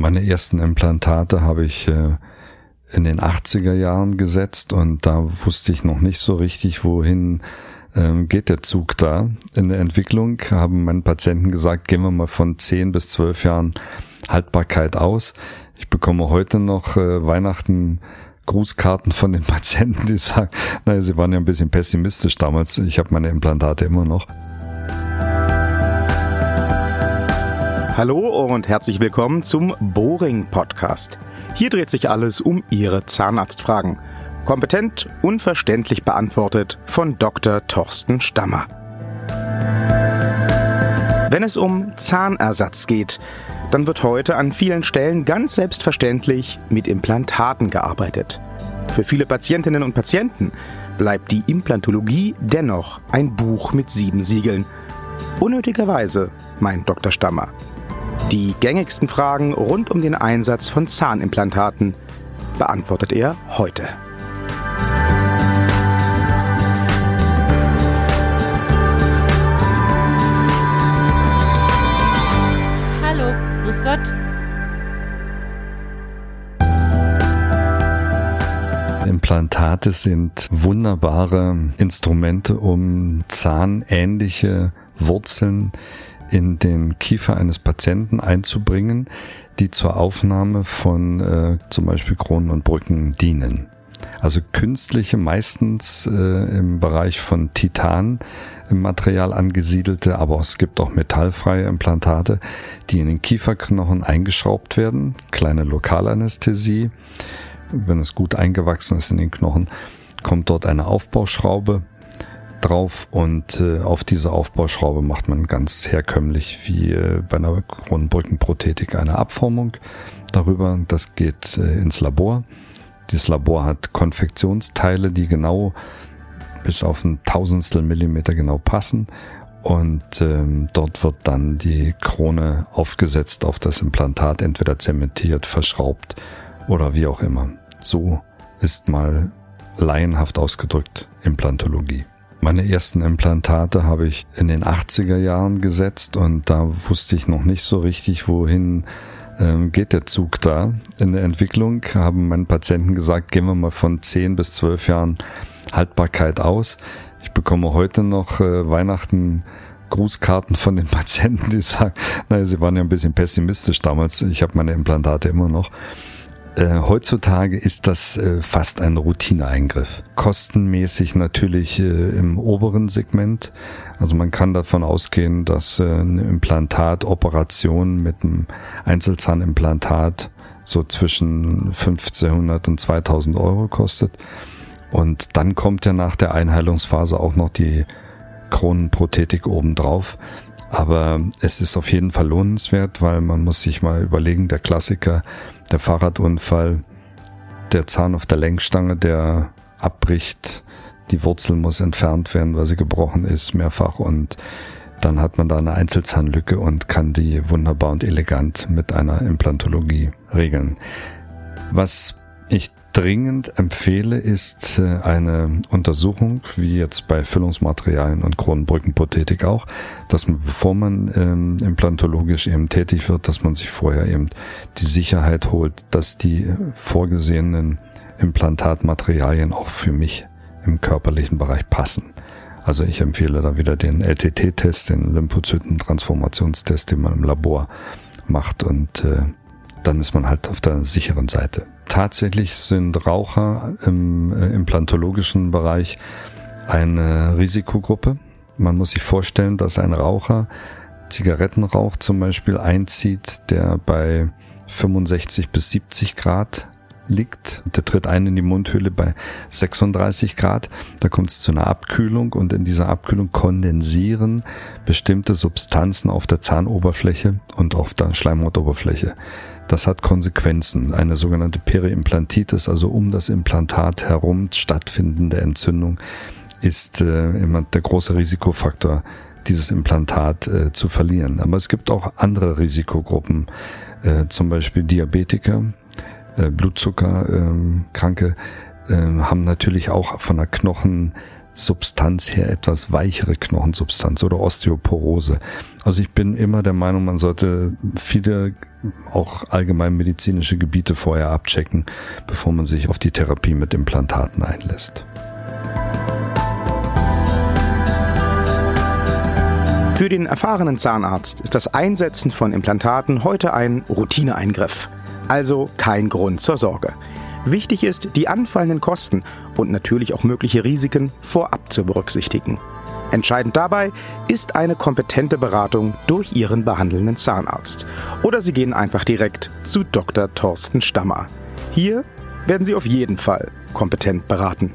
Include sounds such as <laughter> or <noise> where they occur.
Meine ersten Implantate habe ich äh, in den 80er Jahren gesetzt und da wusste ich noch nicht so richtig, wohin ähm, geht der Zug da. In der Entwicklung haben meine Patienten gesagt, gehen wir mal von 10 bis 12 Jahren Haltbarkeit aus. Ich bekomme heute noch äh, Weihnachten Grußkarten von den <laughs> Patienten, die sagen, naja, sie waren ja ein bisschen pessimistisch damals. Ich habe meine Implantate immer noch. Hallo und herzlich willkommen zum Boring Podcast. Hier dreht sich alles um Ihre Zahnarztfragen. Kompetent, unverständlich beantwortet von Dr. Thorsten Stammer. Wenn es um Zahnersatz geht, dann wird heute an vielen Stellen ganz selbstverständlich mit Implantaten gearbeitet. Für viele Patientinnen und Patienten bleibt die Implantologie dennoch ein Buch mit sieben Siegeln. Unnötigerweise, meint Dr. Stammer. Die gängigsten Fragen rund um den Einsatz von Zahnimplantaten beantwortet er heute. Hallo, grüß Gott. Implantate sind wunderbare Instrumente, um zahnähnliche Wurzeln in den Kiefer eines Patienten einzubringen, die zur Aufnahme von äh, zum Beispiel Kronen und Brücken dienen. Also künstliche, meistens äh, im Bereich von Titan im Material angesiedelte, aber es gibt auch metallfreie Implantate, die in den Kieferknochen eingeschraubt werden, kleine Lokalanästhesie. Wenn es gut eingewachsen ist in den Knochen, kommt dort eine Aufbauschraube drauf und äh, auf diese Aufbauschraube macht man ganz herkömmlich wie äh, bei einer Kronenbrückenprothetik eine Abformung darüber. Das geht äh, ins Labor. Dieses Labor hat Konfektionsteile, die genau bis auf ein Tausendstel Millimeter genau passen. Und ähm, dort wird dann die Krone aufgesetzt auf das Implantat, entweder zementiert, verschraubt oder wie auch immer. So ist mal laienhaft ausgedrückt Implantologie. Meine ersten Implantate habe ich in den 80er Jahren gesetzt und da wusste ich noch nicht so richtig, wohin ähm, geht der Zug da. In der Entwicklung haben meine Patienten gesagt, gehen wir mal von 10 bis 12 Jahren Haltbarkeit aus. Ich bekomme heute noch äh, Weihnachten Grußkarten von den <laughs> Patienten, die sagen, naja, sie waren ja ein bisschen pessimistisch damals. Ich habe meine Implantate immer noch. Äh, heutzutage ist das äh, fast ein Routineeingriff. Kostenmäßig natürlich äh, im oberen Segment. Also man kann davon ausgehen, dass äh, eine Implantatoperation mit einem Einzelzahnimplantat so zwischen 1500 und 2000 Euro kostet. Und dann kommt ja nach der Einheilungsphase auch noch die Kronenprothetik obendrauf. Aber es ist auf jeden Fall lohnenswert, weil man muss sich mal überlegen, der Klassiker, der Fahrradunfall, der Zahn auf der Lenkstange, der abbricht, die Wurzel muss entfernt werden, weil sie gebrochen ist, mehrfach und dann hat man da eine Einzelzahnlücke und kann die wunderbar und elegant mit einer Implantologie regeln. Was ich dringend empfehle, ist äh, eine Untersuchung, wie jetzt bei Füllungsmaterialien und Kronenbrückenprothetik auch, dass man, bevor man ähm, implantologisch eben tätig wird, dass man sich vorher eben die Sicherheit holt, dass die vorgesehenen Implantatmaterialien auch für mich im körperlichen Bereich passen. Also ich empfehle da wieder den LTT-Test, den Lymphozyten-Transformationstest, den man im Labor macht und äh, dann ist man halt auf der sicheren Seite. Tatsächlich sind Raucher im äh, implantologischen Bereich eine Risikogruppe. Man muss sich vorstellen, dass ein Raucher Zigarettenrauch zum Beispiel einzieht, der bei 65 bis 70 Grad liegt. Der tritt ein in die Mundhöhle bei 36 Grad. Da kommt es zu einer Abkühlung und in dieser Abkühlung kondensieren bestimmte Substanzen auf der Zahnoberfläche und auf der Schleimhautoberfläche. Das hat Konsequenzen. Eine sogenannte Periimplantitis, also um das Implantat herum stattfindende Entzündung, ist äh, immer der große Risikofaktor, dieses Implantat äh, zu verlieren. Aber es gibt auch andere Risikogruppen, äh, zum Beispiel Diabetiker, äh, Blutzuckerkranke, ähm, äh, haben natürlich auch von der Knochen Substanz her etwas weichere Knochensubstanz oder Osteoporose. Also ich bin immer der Meinung, man sollte viele auch allgemein medizinische Gebiete vorher abchecken, bevor man sich auf die Therapie mit Implantaten einlässt. Für den erfahrenen Zahnarzt ist das Einsetzen von Implantaten heute ein Routineeingriff. Also kein Grund zur Sorge. Wichtig ist, die anfallenden Kosten und natürlich auch mögliche Risiken vorab zu berücksichtigen. Entscheidend dabei ist eine kompetente Beratung durch Ihren behandelnden Zahnarzt. Oder Sie gehen einfach direkt zu Dr. Thorsten Stammer. Hier werden Sie auf jeden Fall kompetent beraten.